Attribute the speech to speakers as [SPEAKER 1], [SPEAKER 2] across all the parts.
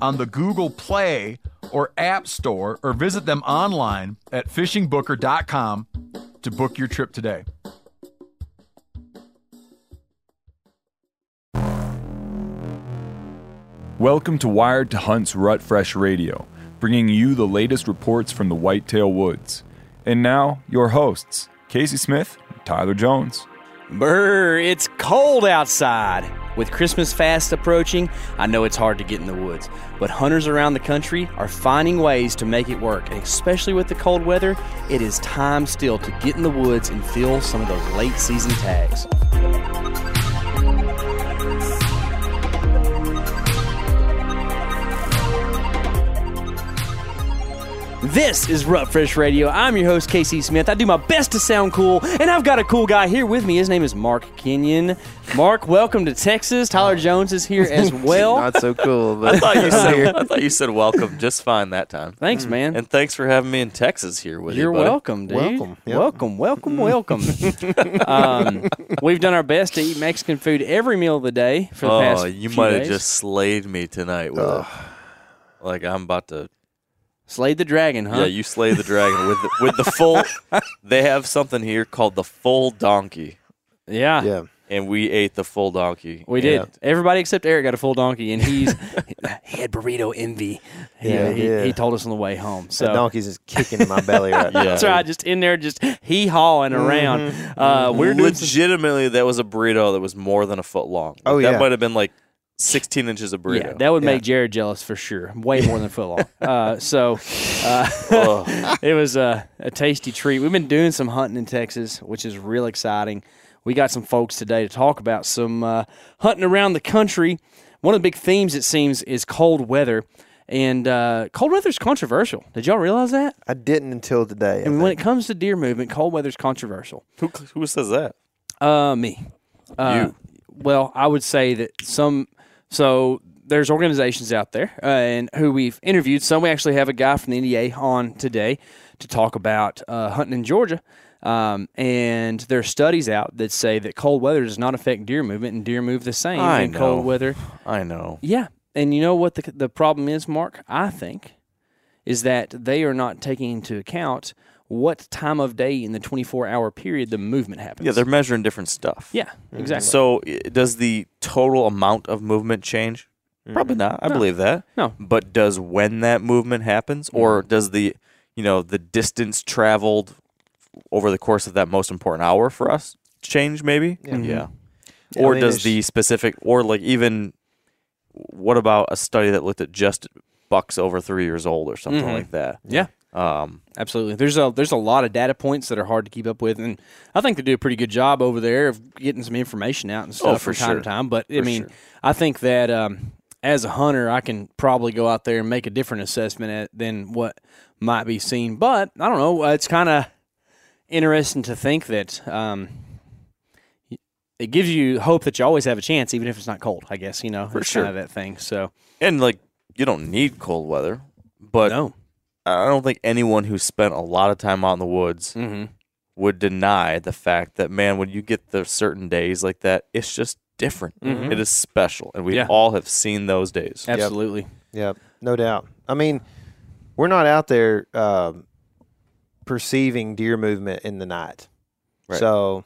[SPEAKER 1] on the Google Play or App Store or visit them online at fishingbooker.com to book your trip today.
[SPEAKER 2] Welcome to Wired to Hunt's Rut Fresh Radio, bringing you the latest reports from the Whitetail Woods. And now, your hosts, Casey Smith and Tyler Jones.
[SPEAKER 3] Brr, it's cold outside. With Christmas fast approaching, I know it's hard to get in the woods, but hunters around the country are finding ways to make it work. And especially with the cold weather, it is time still to get in the woods and fill some of those late season tags. This is Rut Fresh Radio. I'm your host, Casey Smith. I do my best to sound cool, and I've got a cool guy here with me. His name is Mark Kenyon. Mark, welcome to Texas. Tyler Jones is here as well.
[SPEAKER 4] Not so cool, but
[SPEAKER 5] I thought you said I thought you said welcome just fine that time.
[SPEAKER 3] Thanks, man.
[SPEAKER 5] And thanks for having me in Texas here with
[SPEAKER 3] You're
[SPEAKER 5] You're
[SPEAKER 3] welcome, dude.
[SPEAKER 4] Welcome, yep.
[SPEAKER 3] Welcome, welcome, welcome. um, we've done our best to eat Mexican food every meal of the day for the past.
[SPEAKER 5] Oh,
[SPEAKER 3] past
[SPEAKER 5] you might have just slayed me tonight with it. Like I'm about to.
[SPEAKER 3] Slayed the dragon, huh?
[SPEAKER 5] Yeah, you slay the dragon with the, with the full. they have something here called the full donkey,
[SPEAKER 3] yeah.
[SPEAKER 4] yeah.
[SPEAKER 5] and we ate the full donkey.
[SPEAKER 3] We did.
[SPEAKER 5] And
[SPEAKER 3] Everybody except Eric got a full donkey, and he's he had burrito envy.
[SPEAKER 4] Yeah,
[SPEAKER 3] he,
[SPEAKER 4] yeah.
[SPEAKER 3] he told us on the way home. So
[SPEAKER 4] That donkey's just kicking in my belly right now.
[SPEAKER 5] Yeah.
[SPEAKER 3] that's right, just in there, just hee hawing around. Uh, we're doing some
[SPEAKER 5] legitimately, that was a burrito that was more than a foot long.
[SPEAKER 4] Oh,
[SPEAKER 5] that
[SPEAKER 4] yeah.
[SPEAKER 5] might have been like 16 inches of burrito.
[SPEAKER 3] Yeah, that would
[SPEAKER 4] Yeah.
[SPEAKER 3] make Jared jealous for sure. Way more than a foot long. Uh, so uh, it was a, a tasty treat. We've been doing some hunting in Texas, which is real exciting. We got some folks today to talk about some uh, hunting around the country. One of the big themes, it seems, is cold weather. And uh, cold weather is controversial. Did y'all realize that?
[SPEAKER 4] I didn't until today. I
[SPEAKER 3] And when it comes to deer movement, cold weather is controversial.
[SPEAKER 5] who, who says that?
[SPEAKER 3] Uh, me. Uh,
[SPEAKER 5] You.
[SPEAKER 3] Well, I would say that some. So there's organizations out there, uh, and who we've interviewed. Some we actually have a guy from the NDA on today to talk about uh, hunting in Georgia. Um, and there are studies out that say that cold weather does not affect deer movement, and deer move the same
[SPEAKER 5] I
[SPEAKER 3] in
[SPEAKER 5] know.
[SPEAKER 3] cold weather.
[SPEAKER 5] I know.
[SPEAKER 3] Yeah, and you know what the the problem is, Mark? I think is that they are not taking into account what time of day in the 24 hour period the movement happens.
[SPEAKER 5] Yeah, they're measuring different stuff.
[SPEAKER 3] yeah, mm-hmm. exactly.
[SPEAKER 5] So does the total amount of movement change? Mm-hmm. Probably not. I
[SPEAKER 3] No.
[SPEAKER 5] believe that.
[SPEAKER 3] No.
[SPEAKER 5] But does when that movement happens, or mm-hmm. does the you know the distance traveled over the course of that most important hour for us change? Maybe.
[SPEAKER 4] Yeah.
[SPEAKER 5] Yeah.
[SPEAKER 4] Yeah,
[SPEAKER 5] Or
[SPEAKER 4] I mean,
[SPEAKER 5] does the specific, or like even, what about a study that looked at just bucks over three years old or something
[SPEAKER 3] Mhm.
[SPEAKER 5] like that?
[SPEAKER 3] yeah,
[SPEAKER 5] Um,
[SPEAKER 3] absolutely. There's a there's a lot of data points that are hard to keep up with, and I think they do a pretty good job over there of getting some information out and stuff
[SPEAKER 5] Oh, for
[SPEAKER 3] from time
[SPEAKER 5] sure.
[SPEAKER 3] to time. But I mean,
[SPEAKER 5] sure.
[SPEAKER 3] I think that um, as a hunter, I can probably go out there and make a different assessment at, than what might be seen. But I don't know. It's kind of interesting to think that um, it gives you hope that you always have a chance, even if it's not cold. I guess you know
[SPEAKER 5] For
[SPEAKER 3] it's
[SPEAKER 5] sure.
[SPEAKER 3] kind of that thing. So
[SPEAKER 5] and like you don't need cold weather, but
[SPEAKER 3] no.
[SPEAKER 5] I don't think anyone who spent a lot of time out in the woods
[SPEAKER 3] Mm-hmm.
[SPEAKER 5] would deny the fact that man, when you get the certain days like that, it's just different.
[SPEAKER 3] Mhm.
[SPEAKER 5] It is special, and we
[SPEAKER 3] Yeah.
[SPEAKER 5] all have seen those days.
[SPEAKER 3] Absolutely.
[SPEAKER 4] Yep, no doubt. I mean, we're not out there um, perceiving deer movement in the night,
[SPEAKER 5] Right.
[SPEAKER 4] so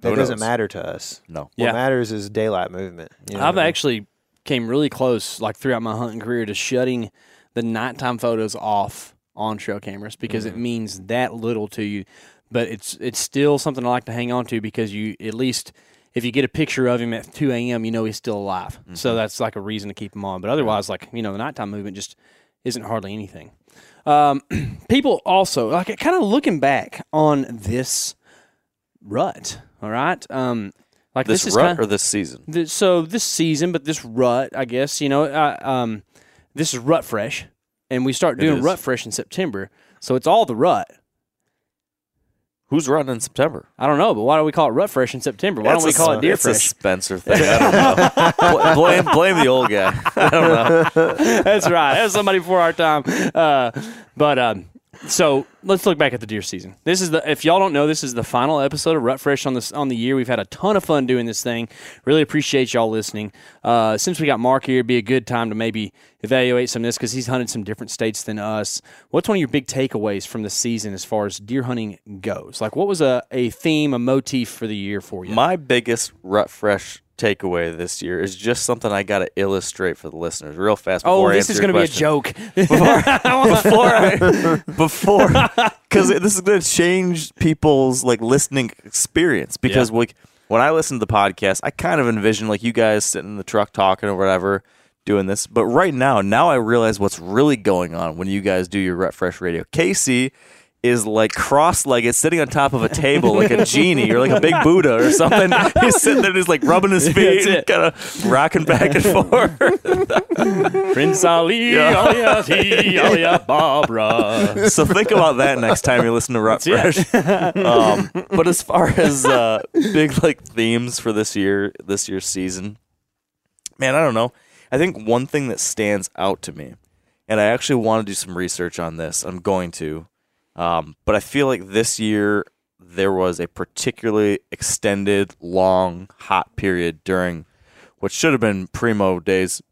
[SPEAKER 4] that doesn't matter to us.
[SPEAKER 5] No,
[SPEAKER 4] What
[SPEAKER 3] Yeah.
[SPEAKER 4] matters is daylight movement. you know
[SPEAKER 3] I've
[SPEAKER 4] I mean?
[SPEAKER 3] actually came really close, like throughout my hunting career, to shutting the nighttime photos off on trail cameras because
[SPEAKER 4] Mm-hmm.
[SPEAKER 3] it means that little to you. But it's it's still something I like to hang on to because you at least if you get a picture of him at 2 a.m., you know he's still alive.
[SPEAKER 4] Mm-hmm.
[SPEAKER 3] So that's like a reason to keep him on. But otherwise, like you know, the nighttime movement just isn't hardly anything. Um, people also like kind of looking back on this rut. All right, um, like
[SPEAKER 5] this,
[SPEAKER 3] this, is
[SPEAKER 5] rut
[SPEAKER 3] kind
[SPEAKER 5] or this season.
[SPEAKER 3] Th- so this season, but this rut, I guess you know, uh, um, this is rut fresh, and we start doing rut fresh in September. So it's all the rut.
[SPEAKER 5] Who's running in September?
[SPEAKER 3] I don't know, but why do we call it rut fresh in September? Why don't we call
[SPEAKER 5] a-
[SPEAKER 3] it deer
[SPEAKER 5] it's a
[SPEAKER 3] fresh?
[SPEAKER 5] Spencer thing. I don't know. Bl- blame blame the old guy. I don't know.
[SPEAKER 3] That's right. That was somebody before our time. Uh, but um, so let's look back at the deer season. This is the if y'all don't know, this is the final episode of Rut Fresh on this on the year. We've had a ton of fun doing this thing. Really appreciate y'all listening. Uh, since we got Mark here, it'd be a good time to maybe evaluate some of this because he's hunted some different states than us. What's one of your big takeaways from the season as far as deer hunting goes? Like, what was a, a theme, a motif for the year for you?
[SPEAKER 5] My biggest rut fresh takeaway this year is just something I got to illustrate for the listeners real fast.
[SPEAKER 3] oh, this is going to be a joke.
[SPEAKER 5] before I, before because this is going to change people's like listening experience because like when I listen to the podcast I kind of envision like you guys sitting in the truck talking or whatever doing this but right now now I realize what's really going on when you guys do your Rut Fresh radio Casey is like cross-legged sitting on top of a table like a genie or like a big Buddha or something he's sitting there just like rubbing his feet kind of rocking back and forth
[SPEAKER 3] Prince Ali,
[SPEAKER 5] Yeah.
[SPEAKER 3] Ali, Ali, Barbara.
[SPEAKER 5] so think about that next time you listen to Rut Fresh. um, but as far as uh, big like themes for this year, this year's season, man, I don't know. I think one thing that stands out to me, and I actually want to do some research on this. I'm going to, um, but I feel like this year there was a particularly extended, long, hot period during what should have been primo days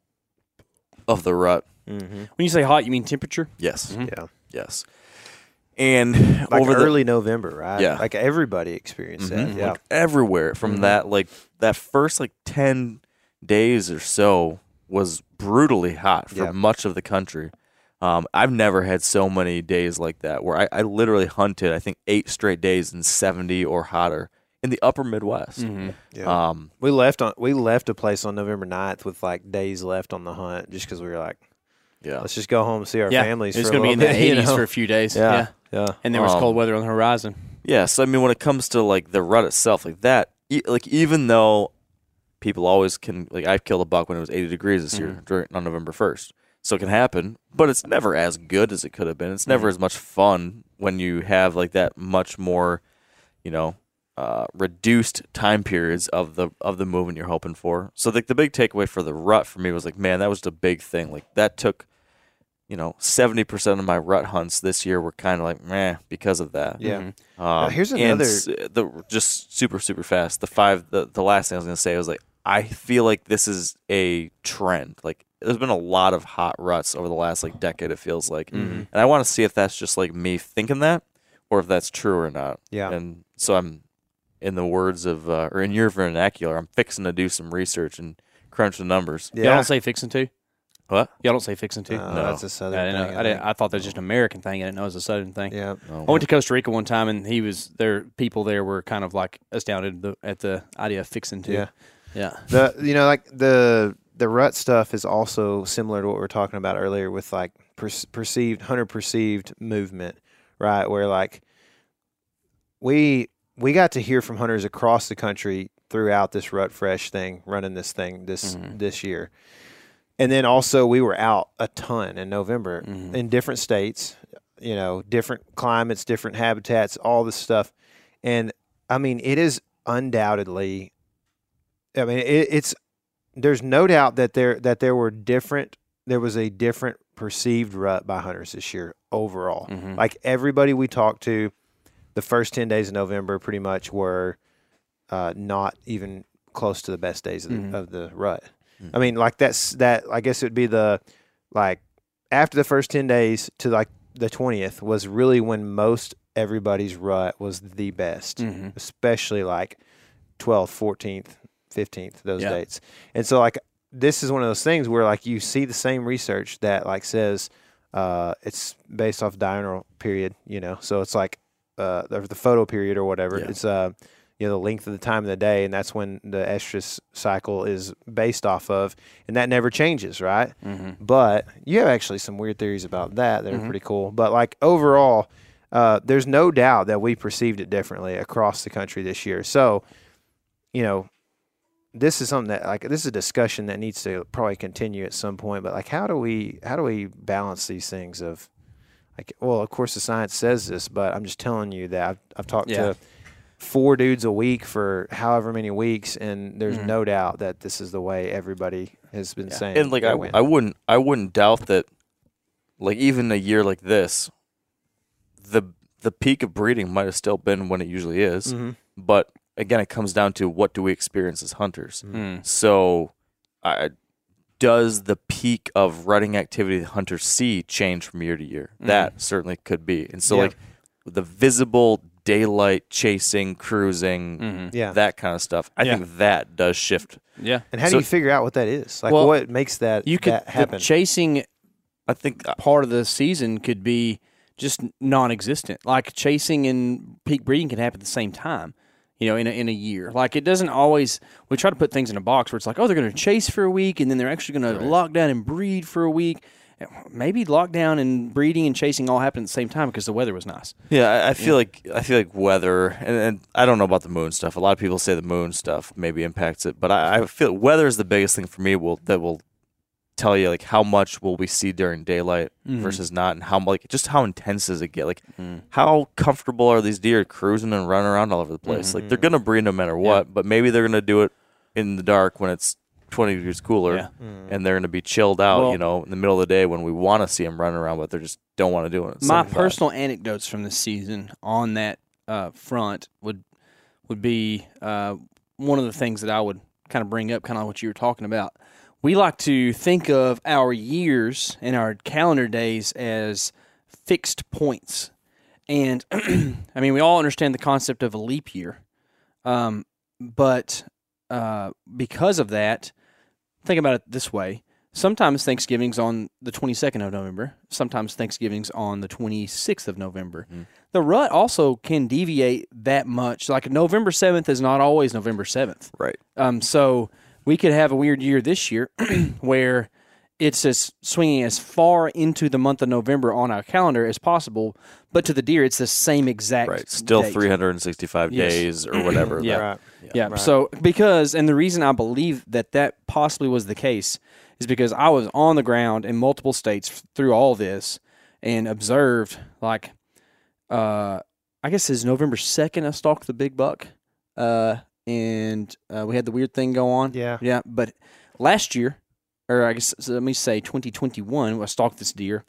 [SPEAKER 5] of the rut.
[SPEAKER 3] When you say hot, you mean temperature?
[SPEAKER 5] Yes,
[SPEAKER 4] Yeah,
[SPEAKER 5] yes. And
[SPEAKER 4] like
[SPEAKER 5] over the
[SPEAKER 4] early November, right?
[SPEAKER 5] Yeah.
[SPEAKER 4] like everybody experienced
[SPEAKER 5] Mhm.
[SPEAKER 4] that. Yeah,
[SPEAKER 5] Like, everywhere from that like that first like 10 days or so was brutally hot for
[SPEAKER 4] Yeah.
[SPEAKER 5] much of the country um, i've never had so many days like that where I, I literally hunted i think eight straight days in 70 or hotter in the upper midwest
[SPEAKER 3] Mm-hmm.
[SPEAKER 4] yeah.
[SPEAKER 5] um,
[SPEAKER 4] we left on we left a place on November 9th with like days left on the hunt, just because we were like,
[SPEAKER 5] yeah
[SPEAKER 4] let's just go home and see our
[SPEAKER 3] yeah,
[SPEAKER 4] families.
[SPEAKER 3] It's
[SPEAKER 4] for a
[SPEAKER 3] going to be in the
[SPEAKER 4] little bit, you
[SPEAKER 3] 80s
[SPEAKER 4] know?
[SPEAKER 3] for a few days.
[SPEAKER 4] yeah, yeah,
[SPEAKER 3] And there was
[SPEAKER 5] Um,
[SPEAKER 3] cold weather on the horizon.
[SPEAKER 5] Yeah, so I mean, when it comes to like the rut itself, like that, e- like even though people always can, like I've killed a buck when it was 80 degrees this year during, on November 1st, so it can happen, but it's never as good as it could have been. It's never as much fun when you have like that much more, you know, uh, reduced time periods of the of the movement you're hoping for. So like the big takeaway for the rut for me was like, man, that was the big thing. Like that took. You know, seventy percent of my rut hunts this year were kind of like meh because of that.
[SPEAKER 4] yeah.
[SPEAKER 3] Mm-hmm.
[SPEAKER 5] Um,
[SPEAKER 4] here's another-
[SPEAKER 5] s- the just super super fast. The five the the last thing I was gonna say was like I feel like this is a trend. Like there's been a lot of hot ruts over the last like decade. It feels like,
[SPEAKER 4] Mm-hmm.
[SPEAKER 5] and I want to see if that's just like me thinking that, or if that's true or not.
[SPEAKER 4] Yeah.
[SPEAKER 5] And so I'm, in the words of uh, or in your vernacular, I'm fixing to do some research and crunch the numbers.
[SPEAKER 4] Yeah.
[SPEAKER 3] Y'all don't say fixing to?
[SPEAKER 5] What?
[SPEAKER 3] Y'all don't say fixing to?
[SPEAKER 4] Uh,
[SPEAKER 5] No.
[SPEAKER 4] that's a
[SPEAKER 3] I,
[SPEAKER 4] southern
[SPEAKER 3] didn't know,
[SPEAKER 4] thing.
[SPEAKER 3] I, didn't, I thought that was just an American thing. I didn't know it was a Southern thing.
[SPEAKER 4] yeah,
[SPEAKER 5] No.
[SPEAKER 3] I went to Costa Rica one time, and he was there. People there were kind of like astounded the, at the idea of fixing to.
[SPEAKER 4] Yeah.
[SPEAKER 3] yeah.
[SPEAKER 4] the you know like the the rut stuff is also similar to what we were talking about earlier with like per- perceived hunter perceived movement right where like we we got to hear from hunters across the country throughout this rut fresh thing running this thing this
[SPEAKER 3] Mhm.
[SPEAKER 4] this year and then also we were out a ton in november
[SPEAKER 3] Mhm.
[SPEAKER 4] in different states you know different climates different habitats all this stuff and i mean it is undoubtedly I mean, it, it's there's no doubt that there that there were different there was a different perceived rut by hunters this year overall. Mm-hmm. Like everybody we talked to, the first ten days of November pretty much were uh, not even close to the best days of the, mm-hmm. of the rut. Mm. I mean, like that's that. I guess it would be the like after the first ten days to like the twentieth was really when most everybody's rut was the best, mm-hmm. especially like twelfth, fourteenth, fifteenth, those
[SPEAKER 3] Yeah.
[SPEAKER 4] dates. And so like this is one of those things where like you see the same research that like says uh, it's based off diurnal period, you know. So it's like uh, the, the photo period or whatever. It's uh, you know the length of the time of the day, and that's when the estrus cycle is based off of, and that never changes, right? But you have actually some weird theories about that that are pretty cool. But like overall, uh, there's no doubt that we perceived it differently across the country this year. So, you know, this is something that like this is a discussion that needs to probably continue at some point. But like, how do we how do we balance these things of like, well, of course the science says this, but I'm just telling you that I've, I've talked
[SPEAKER 3] Yeah.
[SPEAKER 4] to four dudes a week for however many weeks, and there's
[SPEAKER 3] Mm-hmm.
[SPEAKER 4] no doubt that this is the way everybody has been saying.
[SPEAKER 5] and like I. I wouldn't I wouldn't doubt that like even a year like this the the peak of breeding might have still been when it usually is
[SPEAKER 4] Mm-hmm.
[SPEAKER 5] but again it comes down to what do we experience as hunters
[SPEAKER 4] Mm-hmm.
[SPEAKER 5] so I does the peak of rutting activity that hunters see change from year to year hmm. that certainly could be and so
[SPEAKER 4] Yeah.
[SPEAKER 5] like the visible daylight chasing cruising mm-hmm.
[SPEAKER 4] Yeah.
[SPEAKER 5] that kind of stuff i
[SPEAKER 3] Yeah.
[SPEAKER 5] think that does shift
[SPEAKER 3] Yeah.
[SPEAKER 4] and how do you figure out what that is? Like,
[SPEAKER 3] Well,
[SPEAKER 4] what makes that
[SPEAKER 3] You could
[SPEAKER 4] that
[SPEAKER 3] the
[SPEAKER 4] happen?
[SPEAKER 3] chasing
[SPEAKER 5] i think uh,
[SPEAKER 3] part of the season could be just non-existent. Like chasing and peak breeding can happen at the same time. You know, in a, in a year, like it doesn't always. We try to put things in a box where it's like, oh, they're going to chase for a week, and then they're actually going to lock down and breed for a week. Maybe lockdown and breeding and chasing all happened at the same time because the weather was nice.
[SPEAKER 5] Yeah, I, I feel like I feel like weather, and, and I don't know about the moon stuff. A lot of people say the moon stuff maybe impacts it, but I, I feel weather is the biggest thing for me. Will that will tell you like how much will we see during daylight versus not, and how like just how intense does it get? Like how comfortable are these deer cruising and running around all over the place? Like they're gonna breed no matter what, but maybe they're gonna do it in the dark when it's 20 degrees cooler
[SPEAKER 3] Yeah.
[SPEAKER 5] and they're going to be chilled out,
[SPEAKER 3] Well-
[SPEAKER 5] you know, in the middle of the day when we want to see them running around, but they just don't want to do it.
[SPEAKER 3] My
[SPEAKER 5] 75.
[SPEAKER 3] personal anecdotes from this season on that uh, front would would be uh, one of the things that I would kind of bring up, kind of what you were talking about. We like to think of our years and our calendar days as fixed points, and I mean we all understand the concept of a leap year, um, but uh, because of that, think about it this way. Sometimes Thanksgiving's on the 22nd of November. Sometimes Thanksgiving's on the 26th of November. The rut also can deviate that much. Like November 7th is not always November 7th.
[SPEAKER 5] Right.
[SPEAKER 3] Um, so we could have a weird year this year where it's as swinging as far into the month of November on our calendar as possible, but to the deer, it's the same exact
[SPEAKER 5] Right. Still
[SPEAKER 3] date.
[SPEAKER 5] 365
[SPEAKER 3] Yes.
[SPEAKER 5] days or whatever.
[SPEAKER 3] Yeah.
[SPEAKER 4] Right.
[SPEAKER 3] Yeah. So because and the reason I believe that that possibly was the case is because I was on the ground in multiple states through all this and observed like uh I guess it's November 2nd I stalked the big buck uh and uh, we had the weird thing go on.
[SPEAKER 4] Yeah.
[SPEAKER 3] Yeah, but last year or I guess so let me say 2021 I stalked this deer.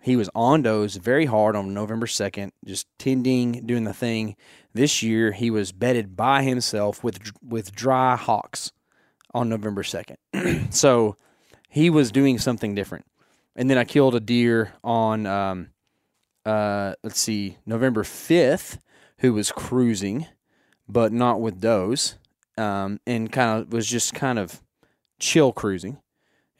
[SPEAKER 3] He was on those very hard on November 2nd, just tending, doing the thing. This year, he was bedded by himself with with dry hawks on November 2nd. so he was doing something different. And then I killed a deer on, um, uh, let's see, November 5th, who was cruising, but not with does, um, and kind of was just kind of chill cruising.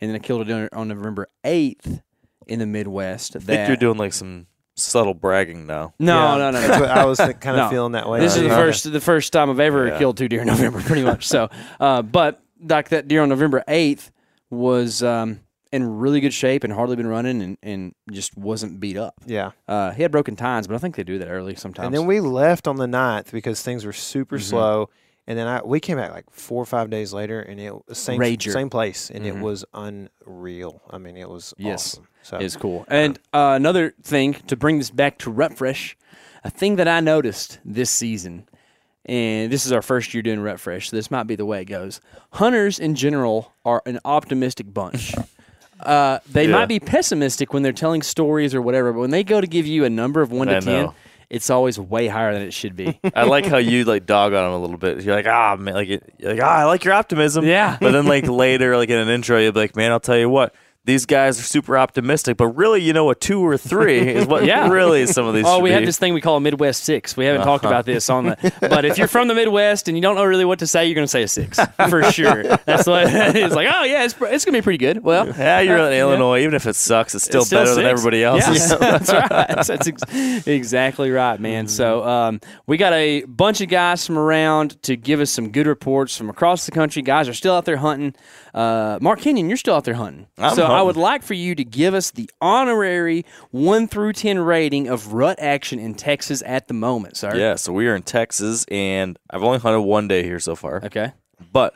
[SPEAKER 3] And then I killed a deer on November 8th in the Midwest.
[SPEAKER 5] I think you're doing like some subtle bragging now.
[SPEAKER 3] no,
[SPEAKER 4] Yeah.
[SPEAKER 3] no, no, no.
[SPEAKER 4] That's what I was kind of
[SPEAKER 3] No.
[SPEAKER 4] feeling that way.
[SPEAKER 3] This is the
[SPEAKER 4] Okay.
[SPEAKER 3] first the first time I've ever
[SPEAKER 5] Yeah.
[SPEAKER 3] killed two deer in November, pretty much. So, uh, but like that deer on November eighth was um, in really good shape and hardly been running and, and just wasn't beat up.
[SPEAKER 4] Yeah.
[SPEAKER 3] Uh, he had broken tines, but I think they do that early sometimes.
[SPEAKER 4] And then we left on the 9th because things were super
[SPEAKER 3] Mm-hmm.
[SPEAKER 4] slow. And then I we came back like four or five days later, and it was same
[SPEAKER 3] Rager.
[SPEAKER 4] same place, and
[SPEAKER 3] Mhm.
[SPEAKER 4] it was unreal. I mean, it was
[SPEAKER 3] Yes.
[SPEAKER 4] awesome. So
[SPEAKER 3] is cool. And uh, another thing to bring this back to Rut Fresh, a thing that I noticed this season, and this is our first year doing Rut Fresh, so this might be the way it goes. Hunters in general are an optimistic bunch. uh, they
[SPEAKER 5] Yeah.
[SPEAKER 3] might be pessimistic when they're telling stories or whatever, but when they go to give you a number of one
[SPEAKER 5] I
[SPEAKER 3] to ten,
[SPEAKER 5] know.
[SPEAKER 3] it's always way higher than it should be.
[SPEAKER 5] I like how you like dog on them a little bit. You're like, ah, man, like, like, ah, I like your optimism.
[SPEAKER 3] Yeah.
[SPEAKER 5] But then like later, like in an intro, you'll be like, man, I'll tell you what. These guys are super optimistic, but really, you know, a two or three is what
[SPEAKER 3] Yeah.
[SPEAKER 5] really some of these.
[SPEAKER 3] Oh, we have this thing we call a Midwest six. We haven't talked
[SPEAKER 5] Uh-huh.
[SPEAKER 3] about this on the. But if you're from the Midwest and you don't know really what to say, you're going to say a six for sure. That's what it's like. Oh yeah, it's, it's going to be pretty good. Well,
[SPEAKER 5] Yeah, you're
[SPEAKER 3] uh,
[SPEAKER 5] in
[SPEAKER 3] yeah.
[SPEAKER 5] Illinois. Even if it sucks, it's still,
[SPEAKER 3] It's still
[SPEAKER 5] better than everybody else.
[SPEAKER 3] Yeah, that's right. That's ex- exactly right, man. So um, we got a bunch of guys from around to give us some good reports from across the country. Guys are still out there hunting. Uh, Mark Kenyon, you're still out there hunting.
[SPEAKER 5] I'm
[SPEAKER 3] so I would like for you to give us the honorary one through ten rating of rut action in Texas at the moment, sir.
[SPEAKER 5] Yeah, so we are in Texas, and I've only hunted one day here so far.
[SPEAKER 3] Okay.
[SPEAKER 5] But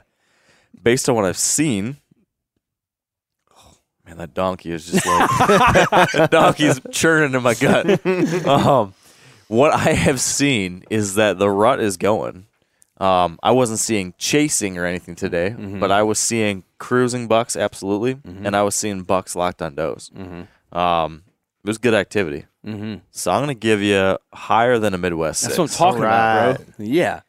[SPEAKER 5] based on what I've seen, oh, man, that donkey is just like donkey's churning in my gut. Um, what I have seen is that the rut is going. Um, I wasn't seeing chasing or anything today, but I was seeing cruising bucks absolutely, and I was seeing bucks locked on does. Um, it was good activity.
[SPEAKER 3] Mm-hmm.
[SPEAKER 5] So I'm going to give you higher than a Midwest.
[SPEAKER 3] That's
[SPEAKER 5] six.
[SPEAKER 3] what I'm talking about, bro. Yeah.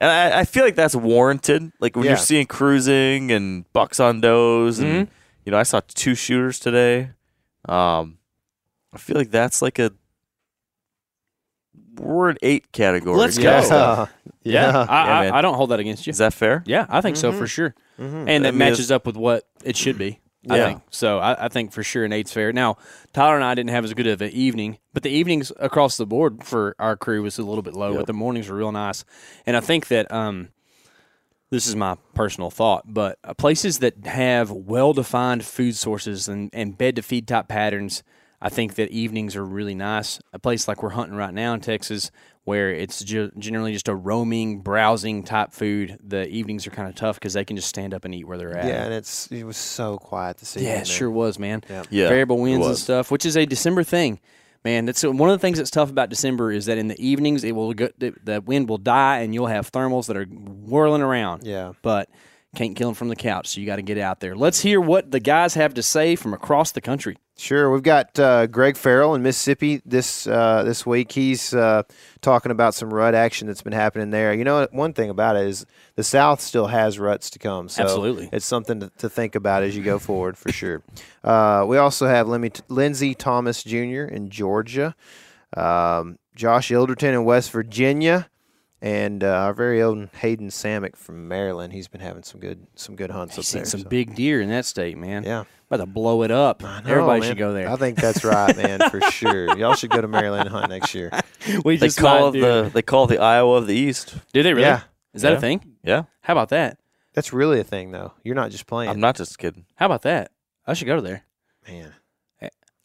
[SPEAKER 5] And I, I feel like that's warranted. Like when
[SPEAKER 4] Yeah.
[SPEAKER 5] you're seeing cruising and bucks on does, and
[SPEAKER 3] Mm-hmm.
[SPEAKER 5] you know, I saw two shooters today. Um, I feel like that's like a we're an eight category.
[SPEAKER 3] Let's
[SPEAKER 5] Yeah.
[SPEAKER 3] go.
[SPEAKER 4] Yeah.
[SPEAKER 3] Yeah.
[SPEAKER 4] Yeah.
[SPEAKER 3] I, I. I don't hold that against you.
[SPEAKER 5] Is that fair?
[SPEAKER 3] Yeah, I think so for sure. And
[SPEAKER 5] I
[SPEAKER 3] that
[SPEAKER 5] mean,
[SPEAKER 3] matches up with what it should be. I
[SPEAKER 5] Yeah.
[SPEAKER 3] think so. I, I think for sure an eight's fair. Now Tyler and I didn't have as good of an evening, but the evenings across the board for our crew was a little bit low, but the mornings were real nice. And I think that um, this is my personal thought, but uh, places that have well defined food sources and, and bed to feed type patterns, I think that evenings are really nice. A place like we're hunting right now in Texas, where it's ju- generally just a roaming, browsing type food, the evenings are kind of tough because they can just stand up and eat where they're at.
[SPEAKER 4] Yeah, and it's it was so quiet this evening.
[SPEAKER 3] Yeah, it sure was, man.
[SPEAKER 5] Yeah,
[SPEAKER 3] Variable winds and stuff, which is a December thing. Man, that's one of the things that's tough about December is that in the evenings it will go, the, the wind will die and you'll have thermals that are whirling around.
[SPEAKER 4] Yeah.
[SPEAKER 3] but can't kill them from the couch, so you got to get out there. Let's hear what the guys have to say from across the country.
[SPEAKER 4] Sure, we've got uh, Greg Farrell in Mississippi this uh, this week. He's uh, talking about some rut action that's been happening there. You know, one thing about it is the South still has ruts to come. So
[SPEAKER 3] Absolutely.
[SPEAKER 4] it's something to, to think about as you go forward for sure. Uh, we also have Lindsey Thomas Jr. in Georgia, um, Josh Ilderton in West Virginia, and uh, our very own Hayden Samick from Maryland. He's been having some good some good hunts up
[SPEAKER 3] Seen
[SPEAKER 4] there.
[SPEAKER 3] some
[SPEAKER 4] so.
[SPEAKER 3] big deer in that state, man.
[SPEAKER 4] Yeah.
[SPEAKER 3] about to blow it up.
[SPEAKER 4] I know,
[SPEAKER 3] Everybody
[SPEAKER 4] man.
[SPEAKER 3] should go there.
[SPEAKER 4] I think that's right, man, for sure. Y'all should go to Maryland and hunt next year.
[SPEAKER 3] we
[SPEAKER 5] They
[SPEAKER 3] just
[SPEAKER 5] call
[SPEAKER 3] might
[SPEAKER 5] it
[SPEAKER 3] do.
[SPEAKER 5] the they call the Iowa of the East.
[SPEAKER 3] Do they really?
[SPEAKER 4] Yeah.
[SPEAKER 3] Is that a thing?
[SPEAKER 5] Yeah,
[SPEAKER 3] How about that?
[SPEAKER 4] That's really a thing, though. You're not just playing.
[SPEAKER 5] I'm not just kidding.
[SPEAKER 3] How about that? I should go there.
[SPEAKER 4] Man.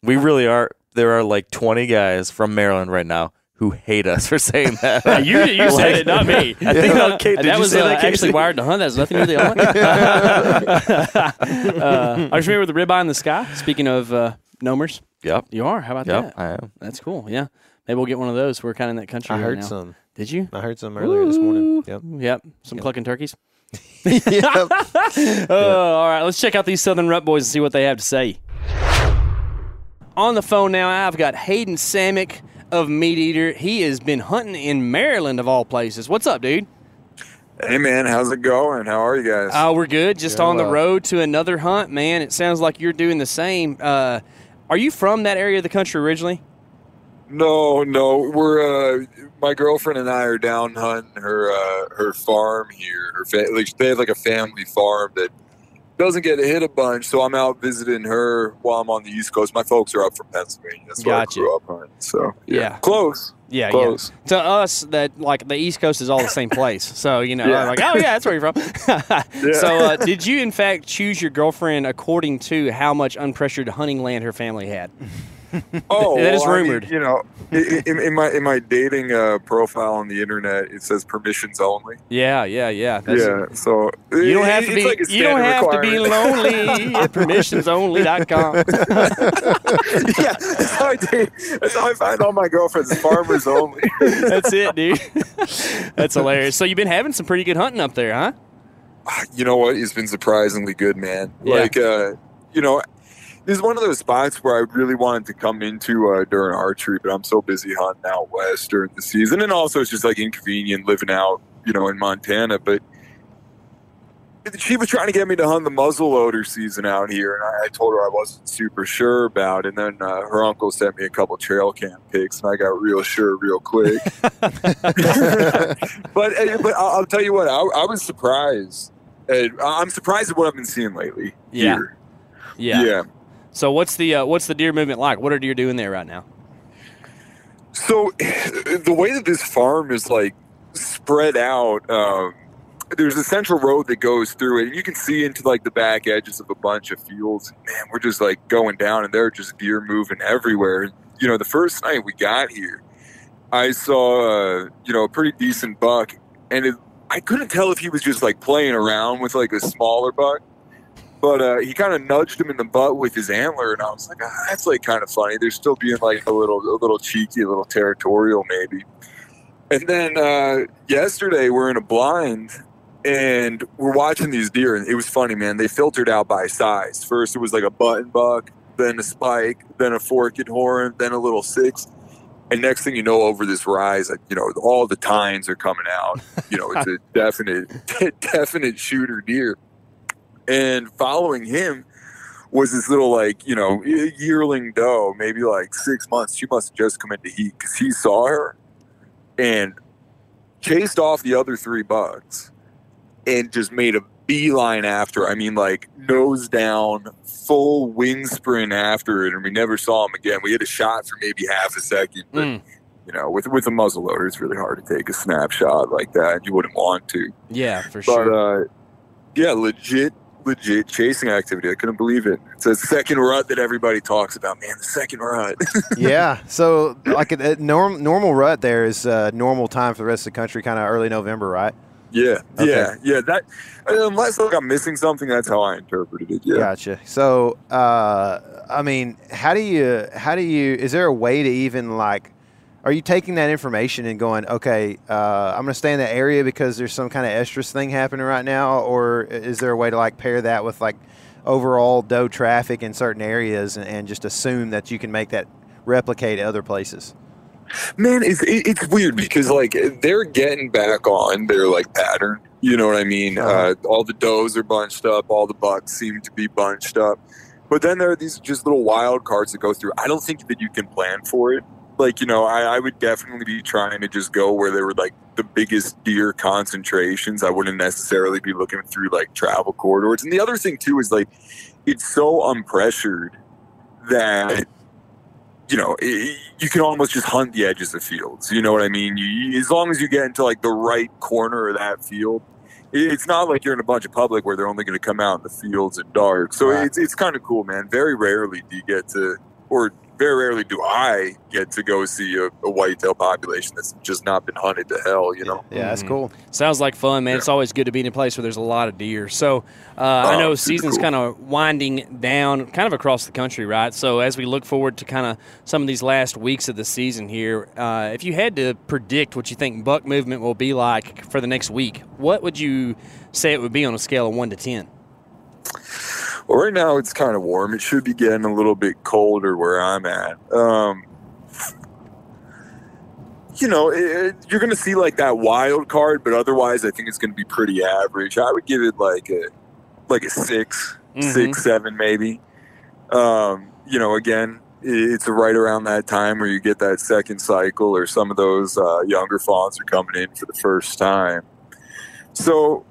[SPEAKER 5] We really are. There are like 20 guys from Maryland right now who hate us for saying that.
[SPEAKER 3] you you said it, not me.
[SPEAKER 5] I think that, Kate, did
[SPEAKER 3] that
[SPEAKER 5] you
[SPEAKER 3] was
[SPEAKER 5] say
[SPEAKER 3] uh,
[SPEAKER 5] that,
[SPEAKER 3] actually wired to hunt. That has nothing to do with the element. uh, are you familiar with the ribeye in the sky? Speaking of uh, nomers,
[SPEAKER 5] Yep.
[SPEAKER 3] you are. How about
[SPEAKER 5] Yep.
[SPEAKER 3] that?
[SPEAKER 5] I am.
[SPEAKER 3] That's cool. Yeah, maybe we'll get one of those. We're kind of in that country.
[SPEAKER 4] I
[SPEAKER 3] right
[SPEAKER 4] heard
[SPEAKER 3] now.
[SPEAKER 4] some.
[SPEAKER 3] Did you?
[SPEAKER 4] I heard some earlier this morning. Yep.
[SPEAKER 3] Yep. Some clucking turkeys.
[SPEAKER 4] yep.
[SPEAKER 3] Oh, all right. Let's check out these Southern Rut boys and see what they have to say. On the phone now, I've got Hayden Samick of MeatEater. He has been hunting in Maryland, of all places. What's up, dude?
[SPEAKER 6] Hey man, how's it going? How are you guys?
[SPEAKER 3] Oh, we're good. Just
[SPEAKER 4] Doing
[SPEAKER 3] on the
[SPEAKER 4] well.
[SPEAKER 3] road to another hunt, man. It sounds like you're doing the same. Uh, are you from that area of the country originally?
[SPEAKER 6] no, no, we're uh, my girlfriend and I are down hunting her uh, her farm here. Her fa- like they have like a family farm that doesn't get hit a bunch, so I'm out visiting her while I'm on the East Coast. My folks are up from Pennsylvania. That's where
[SPEAKER 3] Gotcha.
[SPEAKER 6] I grew up hunting. So yeah,
[SPEAKER 3] Yeah.
[SPEAKER 6] close.
[SPEAKER 3] Yeah,
[SPEAKER 6] Close.
[SPEAKER 3] yeah. To us, that like the East Coast is all the same place. So you know,
[SPEAKER 6] Yeah.
[SPEAKER 3] like, oh yeah, that's where you're from. So, uh, did you in fact choose your girlfriend according to how much unpressured hunting land her family had?
[SPEAKER 6] Oh,
[SPEAKER 3] That is
[SPEAKER 6] well, I mean,
[SPEAKER 3] rumored.
[SPEAKER 6] you know, in, in, my in my dating uh, profile on the internet, it says permissions only.
[SPEAKER 3] Yeah, yeah, yeah. That's-
[SPEAKER 6] yeah, so
[SPEAKER 3] You don't have to be.
[SPEAKER 6] like
[SPEAKER 3] you don't have to be lonely at permissionsonly.com.
[SPEAKER 6] yeah, that's how I date. That's how I find all my girlfriends. Farmers only.
[SPEAKER 3] That's it, dude. That's hilarious. So you've been having some pretty good hunting up there, huh?
[SPEAKER 6] you know what? It's been surprisingly good, man.
[SPEAKER 3] Yeah.
[SPEAKER 6] Like, uh, you know, this is one of those spots where I really wanted to come into uh, during archery, but I'm so busy hunting out west during the season, and also it's just like inconvenient living out, you know, in Montana. But she was trying to get me to hunt the muzzleloader season out here, and I, I told her I wasn't super sure about. it. And then uh, her uncle sent me a couple trail cam pics, and I got real sure real quick. but uh, but I'll, I'll tell you what, I, I was surprised. I'm surprised at what I've been seeing lately.
[SPEAKER 3] Yeah.
[SPEAKER 6] here.
[SPEAKER 3] Yeah.
[SPEAKER 6] yeah.
[SPEAKER 3] So what's the uh, what's the deer movement like? What are deer doing there right now?
[SPEAKER 6] So the way that this farm is like spread out, um, there's a central road that goes through it, you can see into like the back edges of a bunch of fields. Man, we're just like going down, and there are just deer moving everywhere. You know, the first night we got here, I saw uh, you know a pretty decent buck, and it, I couldn't tell if he was just like playing around with like a smaller buck. But uh, he kind of nudged him in the butt with his antler, and I was like, ah, "That's like kind of funny." They're still being like a little, a little cheeky, a little territorial, maybe. And then uh, yesterday we're in a blind, and we're watching these deer, and it was funny, man. They filtered out by size. First, it was like a button buck, then a spike, then a forked horn, then a little six. And next thing you know, over this rise, you know, all the tines are coming out. You know, it's a definite, definite shooter deer. And following him was this little, like, you know, yearling doe, maybe like six months. She must have just come into heat because he saw her and chased off the other three bucks and just made a beeline after. I mean, like nose down, full wing sprint after it, and we never saw him again. We had a shot for maybe half a second, but
[SPEAKER 3] Mm.
[SPEAKER 6] you know, with with a muzzle loader, it's really hard to take a snapshot like that. You wouldn't want to,
[SPEAKER 3] Yeah, for
[SPEAKER 6] but
[SPEAKER 3] sure.
[SPEAKER 6] uh, yeah, legit. Legit chasing activity. I couldn't believe it. It's a second rut that everybody talks about. Man, the second rut.
[SPEAKER 4] yeah. So, like a, a norm, normal rut there is uh, normal time for the rest of the country, kind of early November, right?
[SPEAKER 6] yeah,
[SPEAKER 4] Okay.
[SPEAKER 6] yeah, yeah. That unless like I'm missing something, that's how I interpreted it. Yeah.
[SPEAKER 4] Gotcha. So, uh, I mean, how do you, how do you, is there a way to even like, are you taking that information and going, okay, uh, I'm going to stay in that area because there's some kind of estrus thing happening right now? Or is there a way to like pair that with like overall doe traffic in certain areas and, and just assume that you can make that replicate other places?
[SPEAKER 6] Man, it's it, it's weird because like they're getting back on their like pattern. You know what I mean?
[SPEAKER 4] Uh-huh.
[SPEAKER 6] Uh, all the does are bunched up. All the bucks seem to be bunched up. But then there are these just little wild cards that go through. I don't think that you can plan for it. Like you know, I, I would definitely be trying to just go where there were like the biggest deer concentrations. I wouldn't necessarily be looking through like travel corridors. And the other thing too is like it's so unpressured that you know, i you can almost just hunt the edges of fields. You know what I mean? You, as long as you get into like the right corner of that field, it's not like you're in a bunch of public where they're only going to come out in the fields at dark. So
[SPEAKER 4] Right.
[SPEAKER 6] it's it's kind of cool, man. Very rarely do you get to, or very rarely do I get to go see a, a whitetail population that's just not been hunted to hell. You know?
[SPEAKER 4] Yeah, that's
[SPEAKER 3] Mhm.
[SPEAKER 4] cool.
[SPEAKER 3] Sounds like fun, man.
[SPEAKER 6] Yeah.
[SPEAKER 3] It's always good to be in a place where there's a lot of deer. So uh, I
[SPEAKER 6] Oh,
[SPEAKER 3] know season's
[SPEAKER 6] cool.
[SPEAKER 3] kind of winding down, kind of across the country, right? So as we look forward to kind of some of these last weeks of the season here, uh, if you had to predict what you think buck movement will be like for the next week, what would you say it would be on a scale of one to ten?
[SPEAKER 6] Well, right now it's kind of warm. It should be getting a little bit colder where I'm at. Um, you know, it, you're going to see like that wild card, but otherwise, I think it's going to be pretty average. I would give it like a like a 6
[SPEAKER 3] Mhm.
[SPEAKER 6] six, seven, maybe. Um, you know, again, it's right around that time where you get that second cycle, or some of those uh, younger fawns are coming in for the first time. So,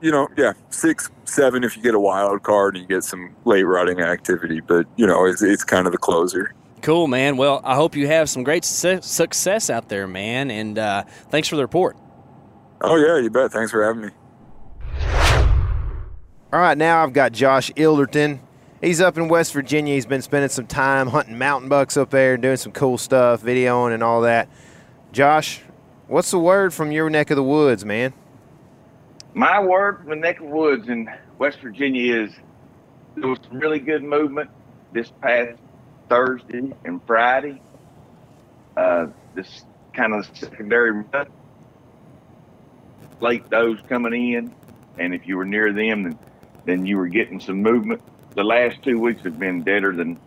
[SPEAKER 6] you know, yeah, six, seven if you get a wild card and you get some late rutting activity, but you know, it's it's kind of the closer.
[SPEAKER 3] Cool, man. Well, I hope you have some great su- success out there, man. And uh, thanks for the report.
[SPEAKER 6] Oh yeah, you bet. Thanks for having me.
[SPEAKER 4] All right, now I've got Josh Ilderton. He's up in West Virginia. He's been spending some time hunting mountain bucks up there and doing some cool stuff, videoing and all that. Josh, what's the word from your neck of the woods, man?
[SPEAKER 7] My word from the neck of woods in West Virginia is there was some really good movement this past Thursday and Friday. Uh, this kind of secondary rut, late those coming in, and if you were near them, then, then you were getting some movement. the last two weeks have been deader than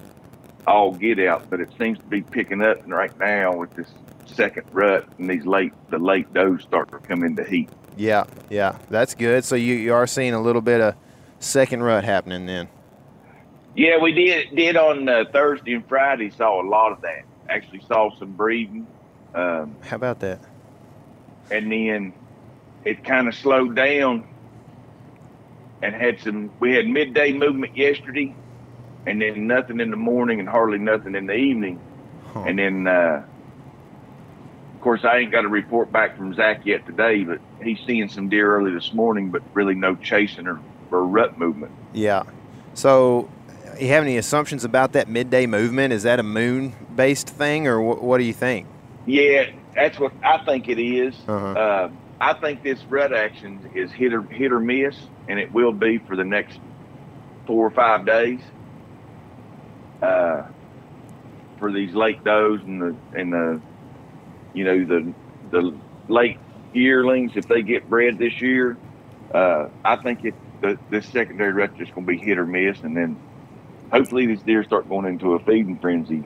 [SPEAKER 7] all get out, but it seems to be picking up right now with this second rut and these late the late does start to come into heat.
[SPEAKER 4] Yeah, yeah, that's good. So you, you are seeing a little bit of second rut happening then.
[SPEAKER 7] Yeah, we did did on uh, Thursday and Friday. Saw a lot of that. Actually, saw some breeding, um,
[SPEAKER 4] How about that?
[SPEAKER 7] and then it kind of slowed down and had some. We had midday movement yesterday, and then nothing in the morning and hardly nothing in the evening.
[SPEAKER 4] Huh.
[SPEAKER 7] And then, uh, of course, I ain't got a report back from Zach yet today, but he's seeing some deer early this morning, but really no chasing or, or rut movement.
[SPEAKER 4] Yeah. So you have any assumptions about that midday movement? Is that a moon based thing or wh- what do you think?
[SPEAKER 7] Yeah, that's what I think it is.
[SPEAKER 4] Uh-huh.
[SPEAKER 7] Uh, I think this rut action is hit or hit or miss, and it will be for the next four or five days. Uh, for these late does and the and the, you know the the late yearlings, if they get bred this year, uh, I think it the, this secondary rut is going to be hit or miss, and then hopefully these deer start going into a feeding frenzy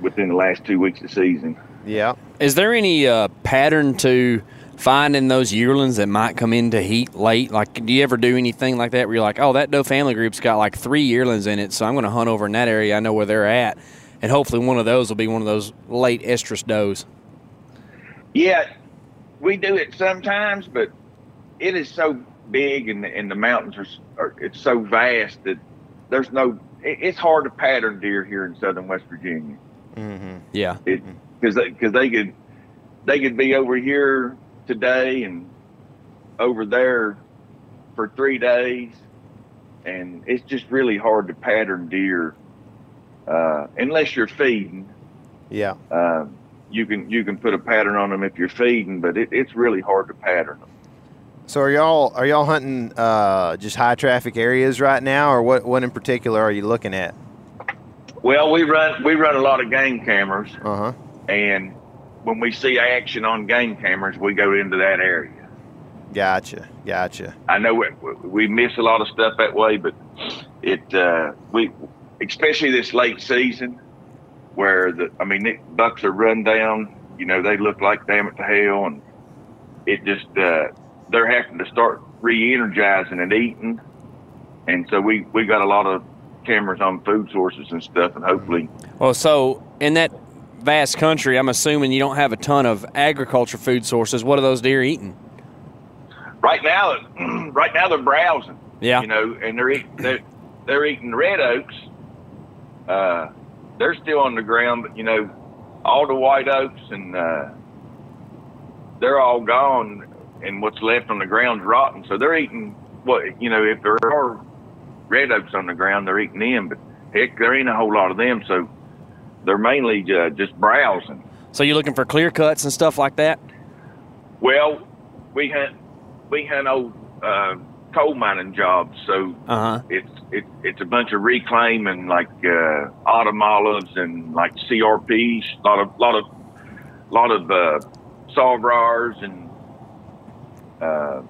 [SPEAKER 7] within the last two weeks of season.
[SPEAKER 4] Yeah.
[SPEAKER 3] Is there any uh, pattern to finding those yearlings that might come into heat late? Like, do you ever do anything like that where you're like, oh, that doe family group's got like three yearlings in it, so I'm going to hunt over in that area. I know where they're at, and hopefully one of those will be one of those late estrus does.
[SPEAKER 7] Yeah, we do it sometimes, but it is so big and, and the mountains are, are it's so vast that there's no. It, it's hard to pattern deer here in southern West Virginia
[SPEAKER 4] Mm-hmm.
[SPEAKER 3] Yeah.
[SPEAKER 7] because they, cause they could they could be over here today and over there for three days, and it's just really hard to pattern deer uh, unless you're feeding.
[SPEAKER 4] Yeah.
[SPEAKER 7] Um, you can you can put a pattern on them if you're feeding, but it, it's really hard to pattern them.
[SPEAKER 4] So are y'all are y'all hunting uh, just high traffic areas right now, or what? What in particular are you looking at?
[SPEAKER 7] Well, we run we run a lot of game cameras,
[SPEAKER 4] Uh huh.
[SPEAKER 7] and when we see action on game cameras, we go into that area.
[SPEAKER 4] Gotcha. Gotcha.
[SPEAKER 7] I know we, we miss a lot of stuff that way, but it uh, we especially this late season where the I mean the bucks are run down. You know they look like damn it to hell, and it just uh, they're having to start re-energizing and eating, and so we we got a lot of cameras on food sources and stuff, and hopefully
[SPEAKER 3] Well, so in that vast country, I'm assuming you don't have a ton of agriculture food sources. What are those deer eating?
[SPEAKER 7] right now right now they're browsing.
[SPEAKER 3] Yeah.
[SPEAKER 7] you know, and they're eating they're, they're eating red oaks. Uh, they're still on the ground, but you know, all the white oaks and uh, they're all gone, and what's left on the ground's rotten. So they're eating what you know. If there are red oaks on the ground, they're eating them, but heck, there ain't a whole lot of them. So they're mainly uh, just browsing.
[SPEAKER 3] So you're looking for clear cuts and stuff like that?
[SPEAKER 7] Well, we hunt we hunt old uh, coal mining jobs, so
[SPEAKER 3] Uh huh.
[SPEAKER 7] it's it, it's a bunch of reclaim and like uh, autumn olives and like CRPs, a lot of lot of lot of uh, and uh,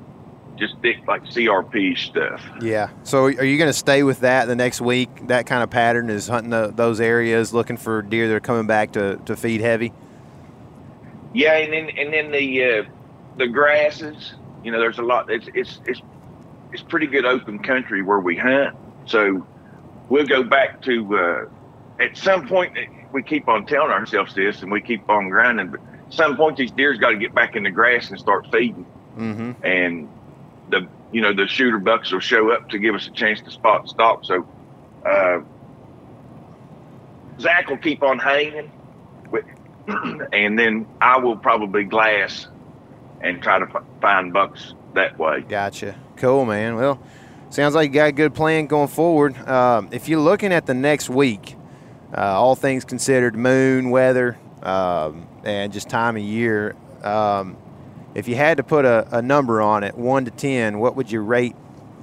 [SPEAKER 7] just thick like CRP stuff.
[SPEAKER 4] Yeah. So are you going to stay with that the next week? That kind of pattern is hunting the, those areas, looking for deer that are coming back to, to feed heavy.
[SPEAKER 7] Yeah, and then and then the uh, the grasses. You know, there's a lot. It's it's it's it's pretty good open country where we hunt. So we'll go back to uh, at some point. We keep on telling ourselves this, and we keep on grinding. But at some point, these deer's got to get back in the grass and start feeding.
[SPEAKER 4] Mm-hmm.
[SPEAKER 7] and the you know the shooter bucks will show up to give us a chance to spot stalk. So uh, Zach will keep on hanging, with, and then I will probably glass and try to f- find bucks that way.
[SPEAKER 4] Gotcha. Cool, man. Well, sounds like you got a good plan going forward. Um, if you're looking at the next week, uh, all things considered, moon, weather, um, and just time of year, um, if you had to put a, a number on it, one to ten, what would you rate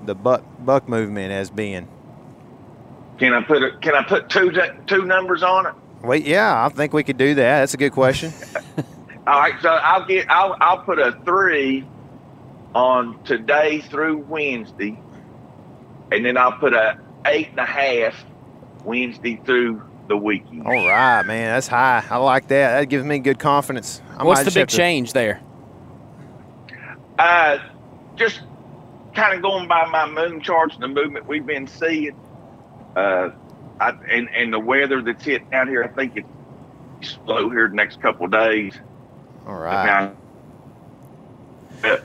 [SPEAKER 4] the buck buck movement as being?
[SPEAKER 7] Can I put a, Can I put two two numbers on it?
[SPEAKER 4] Wait, yeah, I think we could do that. That's a good question.
[SPEAKER 7] All right, so I'll get I'll I'll put a three on today through Wednesday, and then I'll put a eight and a half Wednesday through the weekend.
[SPEAKER 4] All right, man. That's high. I like that. That gives me good confidence. I
[SPEAKER 3] What's the big
[SPEAKER 4] have to-
[SPEAKER 3] change there?
[SPEAKER 7] Uh, just kind of going by my moon charts and the movement we've been seeing. Uh, I, and and the weather that's hitting out here, I think it's slow here the next couple of days.
[SPEAKER 4] All right.
[SPEAKER 7] Now, uh,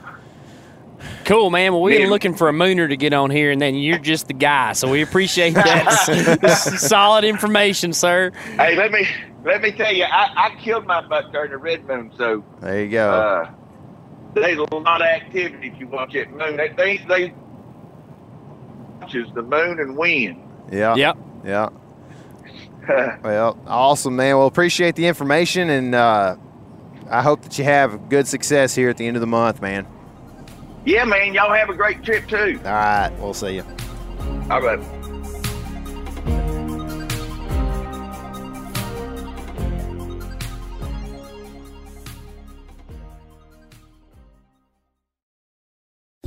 [SPEAKER 3] Cool, man. Well, we've been looking for a mooner to get on here, and then you're just the guy. So we appreciate that. Solid information, sir.
[SPEAKER 7] hey, let me let me tell you, I, I killed my buck during the red moon, so
[SPEAKER 4] There you go.
[SPEAKER 7] uh, there's a lot of activity if you watch that moon. They they, they watches the moon and wind.
[SPEAKER 4] yeah.
[SPEAKER 3] Yep.
[SPEAKER 4] Yeah. Well, awesome, man. Well, appreciate the information, and uh, I hope that you have good success here at the end of the month, man.
[SPEAKER 7] yeah, man, y'all have a great trip too.
[SPEAKER 4] All right. We'll see you.
[SPEAKER 7] All right.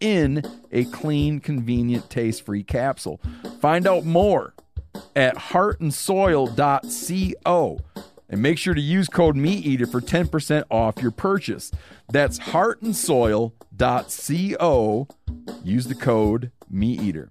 [SPEAKER 1] in a clean, convenient, taste free capsule. Find out more at heartandsoil.co and make sure to use code MeatEater for 10% off your purchase. That's heartandsoil.co. Use the code MeatEater.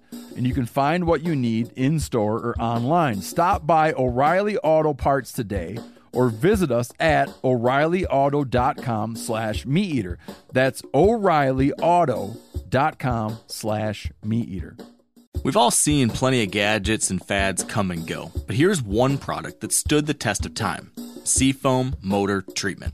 [SPEAKER 1] and you can find what you need in store or online. Stop by O'Reilly Auto Parts today or visit us at o'reillyauto.com slash meat eater. That's o'reillyauto.com slash meat eater.
[SPEAKER 5] We've all seen plenty of gadgets and fads come and go, but here's one product that stood the test of time Seafoam Motor Treatment.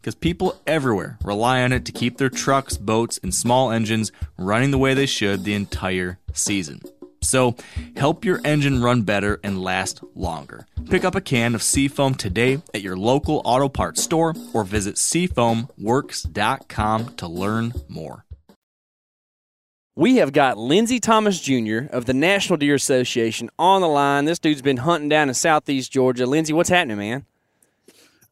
[SPEAKER 5] because people everywhere rely on it to keep their trucks, boats, and small engines running the way they should the entire season. So, help your engine run better and last longer. Pick up a can of Seafoam today at your local auto parts store or visit seafoamworks.com to learn more.
[SPEAKER 3] We have got Lindsay Thomas Jr. of the National Deer Association on the line. This dude's been hunting down in southeast Georgia. Lindsay, what's happening, man?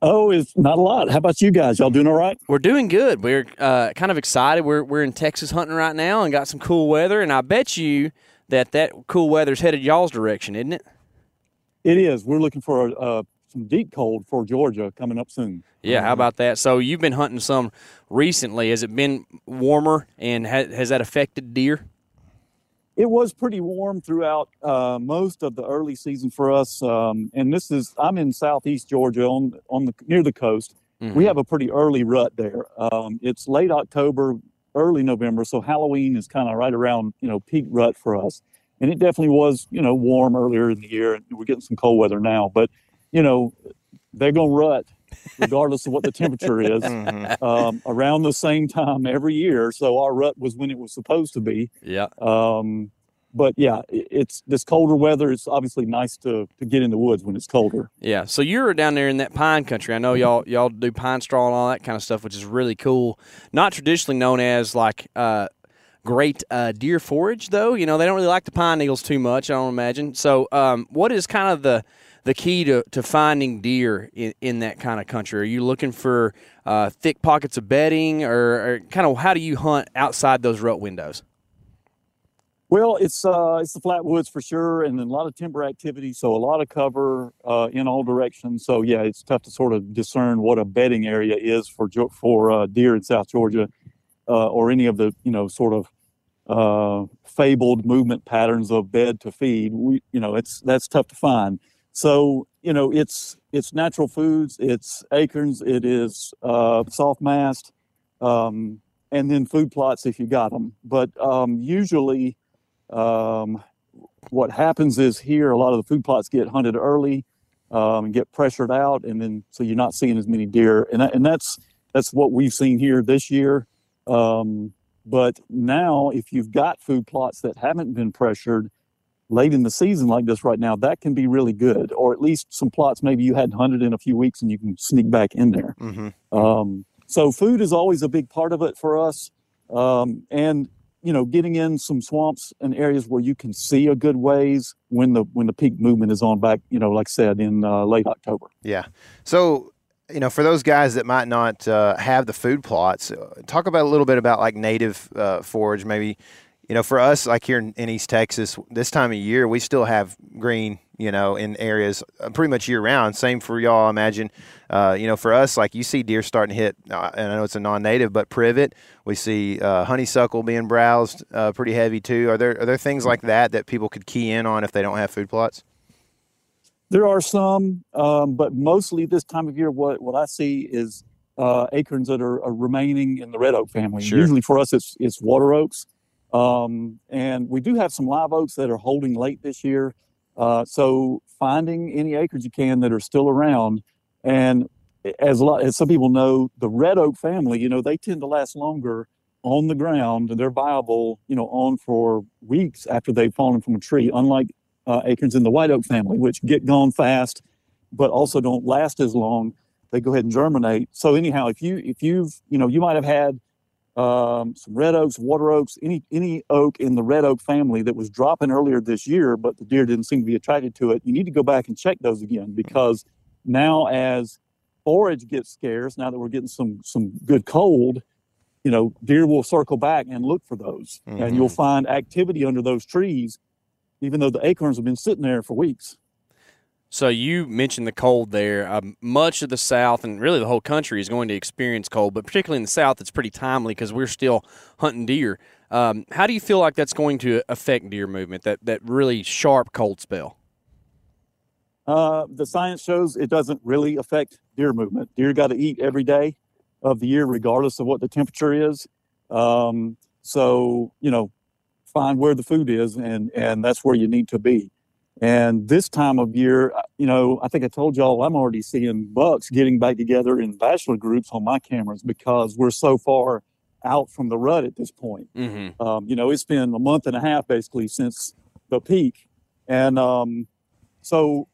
[SPEAKER 8] Oh, it's not a lot. How about you guys? Y'all doing all right?
[SPEAKER 3] We're doing good. We're uh, kind of excited. We're we're in Texas hunting right now and got some cool weather. And I bet you that that cool weather's headed y'all's direction, isn't it?
[SPEAKER 8] It is. We're looking for uh, some deep cold for Georgia coming up soon.
[SPEAKER 3] Yeah. How about that? So you've been hunting some recently. Has it been warmer and ha- has that affected deer?
[SPEAKER 8] It was pretty warm throughout uh, most of the early season for us. Um, and this is I'm in southeast Georgia on on the near the coast. We have a pretty early rut there. Um, it's late October, early November, so Halloween is kind of right around you know peak rut for us. And it definitely was you know warm earlier in the year, and we're getting some cold weather now. But you know they're gonna rut regardless of what the temperature is
[SPEAKER 4] Mhm.
[SPEAKER 8] um, around the same time every year. So our rut was when it was supposed to be.
[SPEAKER 3] Yeah.
[SPEAKER 8] Um, but yeah, it's this colder weather. It's obviously nice to to get in the woods when it's colder.
[SPEAKER 3] Yeah. So you're down there in that pine country. I know y'all y'all do pine straw and all that kind of stuff, which is really cool. Not traditionally known as like uh, great uh, deer forage, though. You know they don't really like the pine needles too much. I don't imagine. So um, what is kind of the the key to, to finding deer in, in that kind of country? Are you looking for uh, thick pockets of bedding, or, or kind of how do you hunt outside those rut windows?
[SPEAKER 8] Well, it's uh, it's the flatwoods for sure, and then a lot of timber activity. So a lot of cover uh, in all directions. So yeah, it's tough to sort of discern what a bedding area is for for uh, deer in South Georgia, uh, or any of the you know sort of uh, fabled movement patterns of bed to feed. We you know it's that's tough to find. So you know it's it's natural foods, it's acorns, it is uh, soft mast, um, and then food plots if you got them. But um, usually um, what happens is here a lot of the food plots get hunted early um, and get pressured out, and then so you're not seeing as many deer, and that, and that's that's what we've seen here this year. Um, but now, if you've got food plots that haven't been pressured late in the season like this right now, that can be really good, or at least some plots maybe you hadn't hunted in a few weeks and you can sneak back in there.
[SPEAKER 4] hmm
[SPEAKER 8] Um, so food is always a big part of it for us, um, and you know, getting in some swamps and areas where you can see a good ways when the when the peak movement is on back. You know, like I said, in uh, late October.
[SPEAKER 4] Yeah. So, you know, for those guys that might not uh, have the food plots, uh, talk about a little bit about like native uh, forage. Maybe, you know, for us, like here in, in East Texas, this time of year, we still have green, you know, in areas uh, pretty much year round. Same for y'all, I imagine. Uh, you know, for us, like you see deer starting to hit, uh, and I know it's a non-native, but privet. We see uh, honeysuckle being browsed uh, pretty heavy too. Are there are there things like that that people could key in on if they don't have food plots?
[SPEAKER 8] There are some, um, but mostly this time of year, what what I see is uh, acorns that are, are remaining in the red oak family.
[SPEAKER 3] Sure.
[SPEAKER 8] Usually for us, it's it's water oaks, um, and we do have some live oaks that are holding late this year. Uh, so finding any acres you can that are still around, and as as some people know, the red oak family, you know, they tend to last longer on the ground, they're viable, you know, on for weeks after they've fallen from a tree. Unlike uh, acorns in the white oak family, which get gone fast, but also don't last as long. They go ahead and germinate. So anyhow, if you if you've you know you might have had um, some red oaks, water oaks, any any oak in the red oak family that was dropping earlier this year, but the deer didn't seem to be attracted to it. You need to go back and check those again because now as forage gets scarce, now that we're getting some some good cold, you know, deer will circle back and look for those, and you'll find activity under those trees, even though the acorns have been sitting there for weeks.
[SPEAKER 3] So you mentioned the cold there. Um, much of the South and really the whole country is going to experience cold, but particularly in the South, it's pretty timely because we're still hunting deer. Um, how do you feel like that's going to affect deer movement? That that really sharp cold spell.
[SPEAKER 8] Uh, the science shows it doesn't really affect deer movement. Deer got to eat every day of the year, regardless of what the temperature is. Um, so you know, find where the food is, and and that's where you need to be. And this time of year, uh, you know, I think I told y'all I'm already seeing bucks getting back together in bachelor groups on my cameras because we're so far out from the rut at this point.
[SPEAKER 3] Mm-hmm.
[SPEAKER 8] Um, you know, it's been a month and a half basically since the peak, and um, so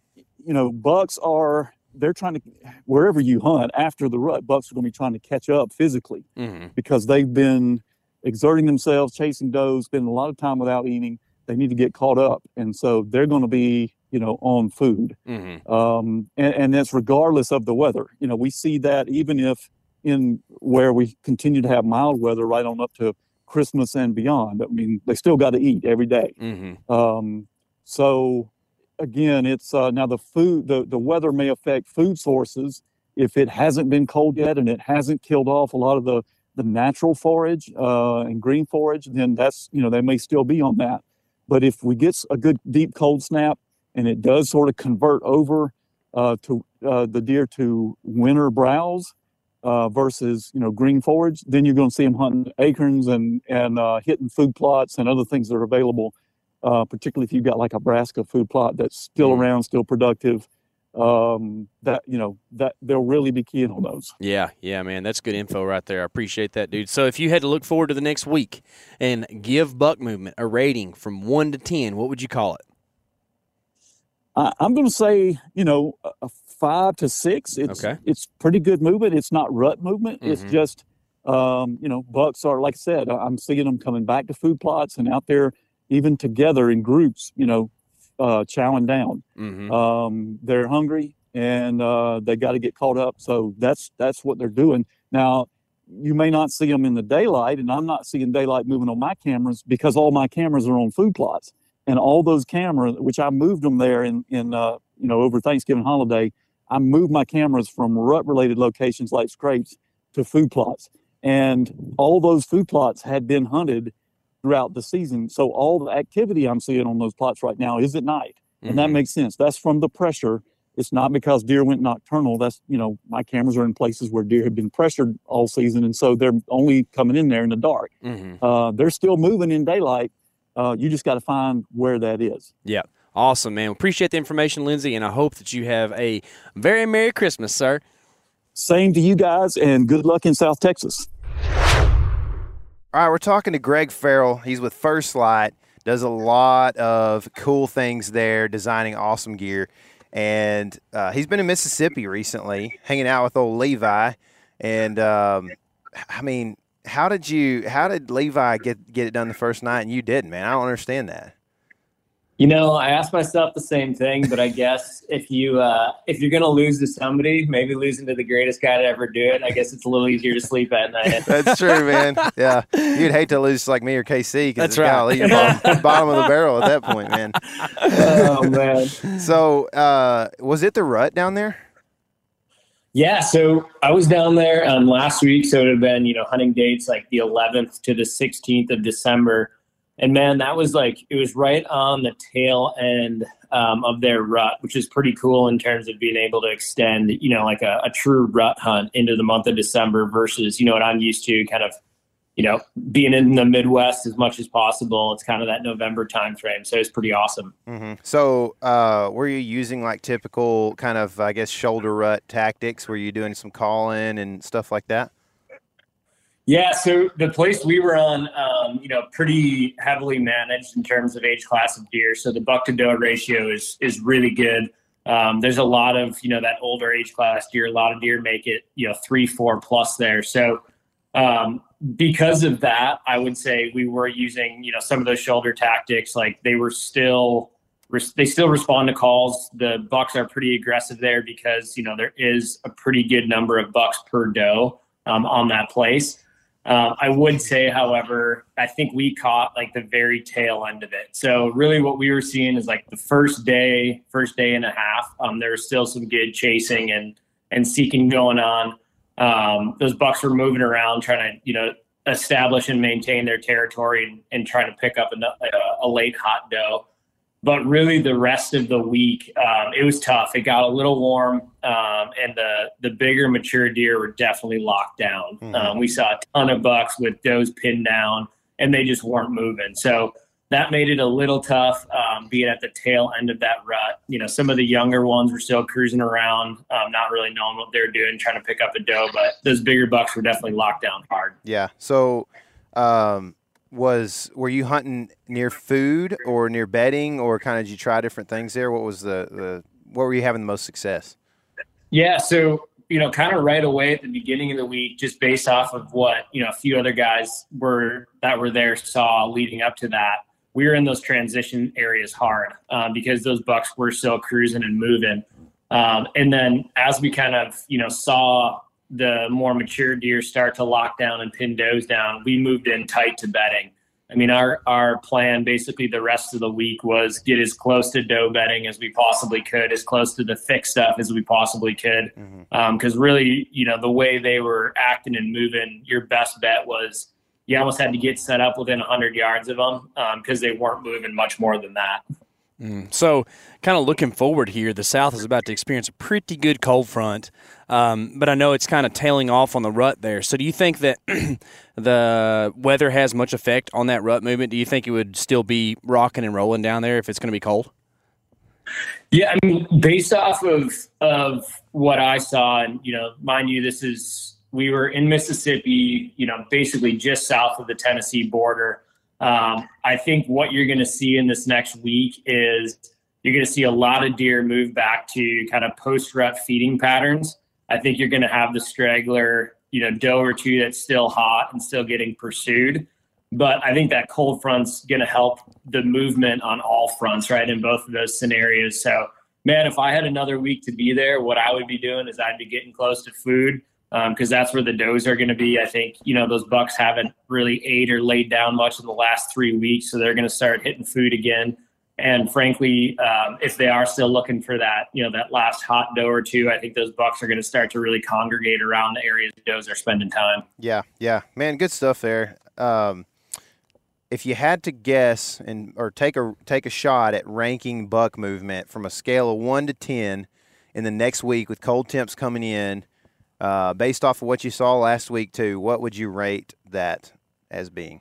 [SPEAKER 8] you know, bucks are they're trying to wherever you hunt after the rut, bucks are going to be trying to catch up physically
[SPEAKER 3] Mm-hmm.
[SPEAKER 8] because they've been exerting themselves, chasing does, spending a lot of time without eating. They need to get caught up, and so they're going to be you know on food,
[SPEAKER 3] Mm-hmm.
[SPEAKER 8] um, and, and that's regardless of the weather. You know, we see that even if in where we continue to have mild weather right on up to Christmas and beyond. I mean, they still got to eat every day.
[SPEAKER 3] Mm-hmm.
[SPEAKER 8] Um, so again, it's uh, now the food, the, the weather may affect food sources if it hasn't been cold yet and it hasn't killed off a lot of the, the natural forage uh, and green forage, then that's, you know, they may still be on that. But if we get a good deep cold snap and it does sort of convert over uh, to uh, the deer to winter browse uh, versus you know green forage, then you're going to see them hunting acorns and and uh, hitting food plots and other things that are available. Uh, particularly if you've got like a brassica food plot that's still
[SPEAKER 3] Mm-hmm.
[SPEAKER 8] around, still productive. Um, that you know that they'll really be keying on those.
[SPEAKER 3] Yeah, yeah, man, that's good info right there. I appreciate that, dude. So, if you had to look forward to the next week and give buck movement a rating from one to ten, what would you call it?
[SPEAKER 8] I, I'm going to say, you know, a, five to six. It's
[SPEAKER 3] Okay.
[SPEAKER 8] it's pretty good movement. It's not rut movement. It's
[SPEAKER 3] Mhm.
[SPEAKER 8] just, um, you know, bucks are like I said. I'm seeing them coming back to food plots and out there, even together in groups. You know, uh, chowing down.
[SPEAKER 3] Mm-hmm.
[SPEAKER 8] Um, they're hungry and uh, they got to get caught up. So that's that's what they're doing now. You may not see them in the daylight, and I'm not seeing daylight moving on my cameras because all my cameras are on food plots, and all those cameras, which I moved them there in in uh, you know over Thanksgiving holiday, I moved my cameras from rut related locations like scrapes to food plots, and all those food plots had been hunted throughout the season. So all the activity I'm seeing on those plots right now is at night and that
[SPEAKER 3] Mhm.
[SPEAKER 8] makes sense. That's from the pressure. It's not because deer went nocturnal. That's you know my cameras are in places where deer have been pressured all season, and so they're only coming in there in the dark.
[SPEAKER 3] Mm-hmm.
[SPEAKER 8] Uh, they're still moving in daylight. Uh, you just got to find where that is.
[SPEAKER 3] Yeah, awesome, man. Appreciate the information, Lindsay, and I hope that you have a very merry Christmas, sir.
[SPEAKER 8] Same to you guys, and good luck in South Texas.
[SPEAKER 4] All right, we're talking to Greg Farrell. He's with First Lite, does a lot of cool things there, designing awesome gear. And uh, he's been in Mississippi recently, hanging out with old Levi. And um, I mean, how did you? How did Levi get get it done the first night and you didn't, man? I don't understand that.
[SPEAKER 9] You know, I asked myself the same thing, but I guess if you uh, if you're gonna lose to somebody, maybe losing to the greatest guy to ever do it, I guess it's a little easier to sleep at night.
[SPEAKER 4] That's true, man. Yeah, you'd hate to lose like me or KC because
[SPEAKER 9] That's
[SPEAKER 4] it's kind of
[SPEAKER 9] right.
[SPEAKER 4] leaving bottom, bottom of the barrel at that point, man.
[SPEAKER 9] Oh, man.
[SPEAKER 4] So, uh, was it the rut down there?
[SPEAKER 9] Yeah, so I was down there um, last week, so it would have been you know hunting dates like the 11th to the 16th of December, and man, that was like it was right on the tail end um, of their rut, which is pretty cool in terms of being able to extend you know like a, a true rut hunt into the month of December versus you know what I'm used to, kind of you know being in the Midwest as much as possible. It's kind of that November time frame, so it's pretty awesome.
[SPEAKER 4] hmm So, uh, were you using like typical kind of, I guess, shoulder rut tactics? Were you doing some calling and stuff like that?
[SPEAKER 9] Yeah, so the place we were on, um, you know, pretty heavily managed in terms of age class of deer. So the buck to doe ratio is is really good. Um, there's a lot of you know that older age class deer. A lot of deer make it you know three, four plus there. So um, because of that, I would say we were using you know some of those shoulder tactics. Like they were still they still respond to calls. The bucks are pretty aggressive there because you know there is a pretty good number of bucks per doe um, on that place. Um, I would say, however, I think we caught like the very tail end of it. So really, what we were seeing is like the first day, first day and a half. Um, there was still some good chasing and and seeking going on. Um, those bucks were moving around, trying to you know establish and maintain their territory and, and trying to pick up a, a, a late hot doe. But really, the rest of the week, um, it was tough. It got a little warm, um, and the the bigger mature deer were definitely locked down.
[SPEAKER 10] Mhm.
[SPEAKER 9] Um, we saw a ton of bucks with does pinned down, and they just weren't moving. So that made it a little tough, um, being at the tail end of that rut. You know, some of the younger ones were still cruising around, um, not really knowing what they're doing, trying to pick up a doe. But those bigger bucks were definitely locked down hard.
[SPEAKER 4] Yeah. So, um, was were you hunting near food or near bedding, or kind of did you try different things there? What was the the what were you having the most success?
[SPEAKER 9] Yeah, so you know, kind of right away at the beginning of the week, just based off of what you know a few other guys were that were there saw leading up to that, we were in those transition areas hard um, because those bucks were still cruising and moving. Um, and then as we kind of you know saw the more mature deer start to lock down and pin does down, we moved in tight to bedding. I mean, our our plan basically the rest of the week was get as close to doe bedding as we possibly could, as close to the thick stuff as we possibly could. Mm-hmm. Um, because really, you know, the way they were acting and moving, your best bet was you almost had to get set up within 100 yards of them because um, they weren't moving much more than that.
[SPEAKER 3] Mm. So, kind of looking forward here, the South is about to experience a pretty good cold front, um, but I know it's kind of tailing off on the rut there. So, do you think that the weather has much effect on that rut movement? Do you think it would still be rocking and rolling down there if it's going to be cold?
[SPEAKER 9] Yeah, I mean, based off of of what I saw, and you know, mind you, this is we were in Mississippi, you know, basically just south of the Tennessee border. Um, I think what you're going to see in this next week is you're going to see a lot of deer move back to kind of post rut feeding patterns. I think you're going to have the straggler, you know, doe or two that's still hot and still getting pursued. But I think that cold front's going to help the movement on all fronts, right, in both of those scenarios. So, man, if I had another week to be there, what I would be doing is I'd be getting close to food because um, that's where the does are going to be. I think you know those bucks haven't really ate or laid down much in the last three weeks, so they're going to start hitting food again. And frankly, um, if they are still looking for that, you know, that last hot doe or two, I think those bucks are going to start to really congregate around the areas the does are spending time.
[SPEAKER 4] Yeah, yeah, man, good stuff there. Um, if you had to guess and or take a take a shot at ranking buck movement from a scale of one to ten in the next week with cold temps coming in uh, based off of what you saw last week, too, what would you rate that as being?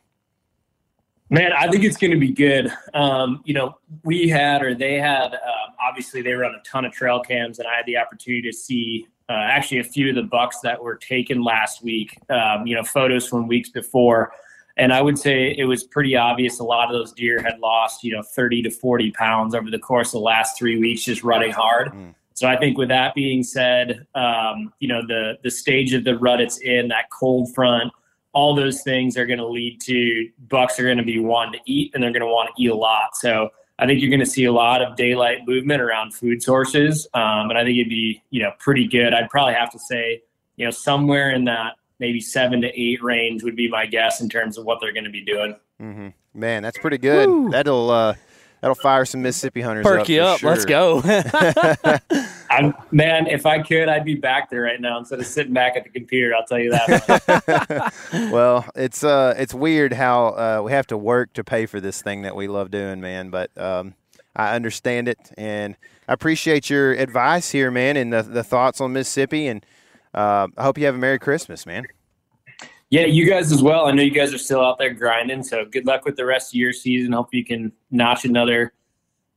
[SPEAKER 9] Man, I think it's going to be good. Um, you know, we had, or they had, um, obviously they run a ton of trail cams, and I had the opportunity to see uh, actually a few of the bucks that were taken last week, um, you know, photos from weeks before. And I would say it was pretty obvious a lot of those deer had lost, you know, 30 to 40 pounds over the course of the last three weeks just running hard. Mm. So I think with that being said, um, you know, the the stage of the rut it's in, that cold front, all those things are going to lead to bucks are going to be wanting to eat and they're going to want to eat a lot. So I think you're going to see a lot of daylight movement around food sources. Um, and I think it'd be, you know, pretty good. I'd probably have to say, you know, somewhere in that maybe seven to eight range would be my guess in terms of what they're going to be doing.
[SPEAKER 4] Mm-hmm. Man, that's pretty good. Woo. That'll, uh, That'll fire some Mississippi hunters.
[SPEAKER 3] Perk
[SPEAKER 4] up
[SPEAKER 3] you up.
[SPEAKER 4] Sure.
[SPEAKER 3] Let's go.
[SPEAKER 9] I'm, man, if I could, I'd be back there right now instead of sitting back at the computer. I'll tell you that.
[SPEAKER 4] well, it's uh, it's weird how uh, we have to work to pay for this thing that we love doing, man. But um, I understand it, and I appreciate your advice here, man, and the the thoughts on Mississippi. And uh, I hope you have a Merry Christmas, man.
[SPEAKER 9] Yeah, you guys as well. I know you guys are still out there grinding, so good luck with the rest of your season. Hope you can notch another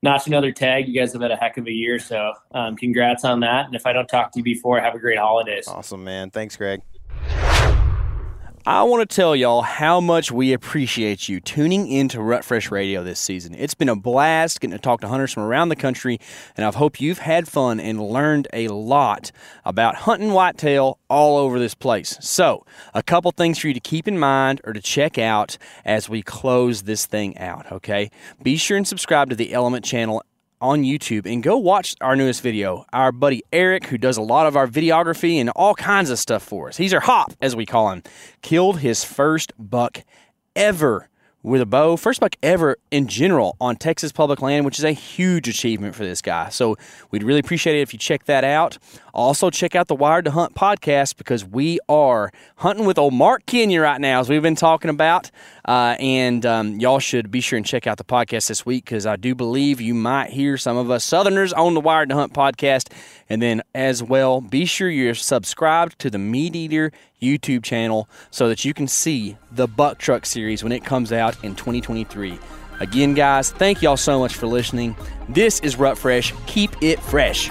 [SPEAKER 9] notch another tag. You guys have had a heck of a year, so um, congrats on that. And if I don't talk to you before, have a great holidays.
[SPEAKER 4] Awesome, man. Thanks, Greg.
[SPEAKER 3] I want to tell y'all how much we appreciate you tuning into Rut Fresh Radio this season. It's been a blast getting to talk to hunters from around the country, and I hope you've had fun and learned a lot about hunting whitetail all over this place. So, a couple things for you to keep in mind or to check out as we close this thing out, okay? Be sure and subscribe to the Element channel on YouTube and go watch our newest video. Our buddy Eric, who does a lot of our videography and all kinds of stuff for us, he's our hop, as we call him, killed his first buck ever with a bow. First buck ever in general on Texas public land, which is a huge achievement for this guy. So we'd really appreciate it if you check that out. Also, check out the Wired to Hunt podcast because we are hunting with old Mark Kenyon right now, as we've been talking about. Uh, and um, y'all should be sure and check out the podcast this week because I do believe you might hear some of us Southerners on the Wired to Hunt podcast. And then, as well, be sure you're subscribed to the MeatEater YouTube channel so that you can see the Buck Truck series when it comes out in 2023. Again, guys, thank y'all so much for listening. This is Rut Fresh. Keep it fresh.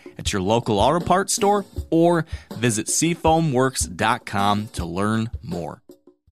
[SPEAKER 5] at your local auto parts store or visit seafoamworks.com to learn more.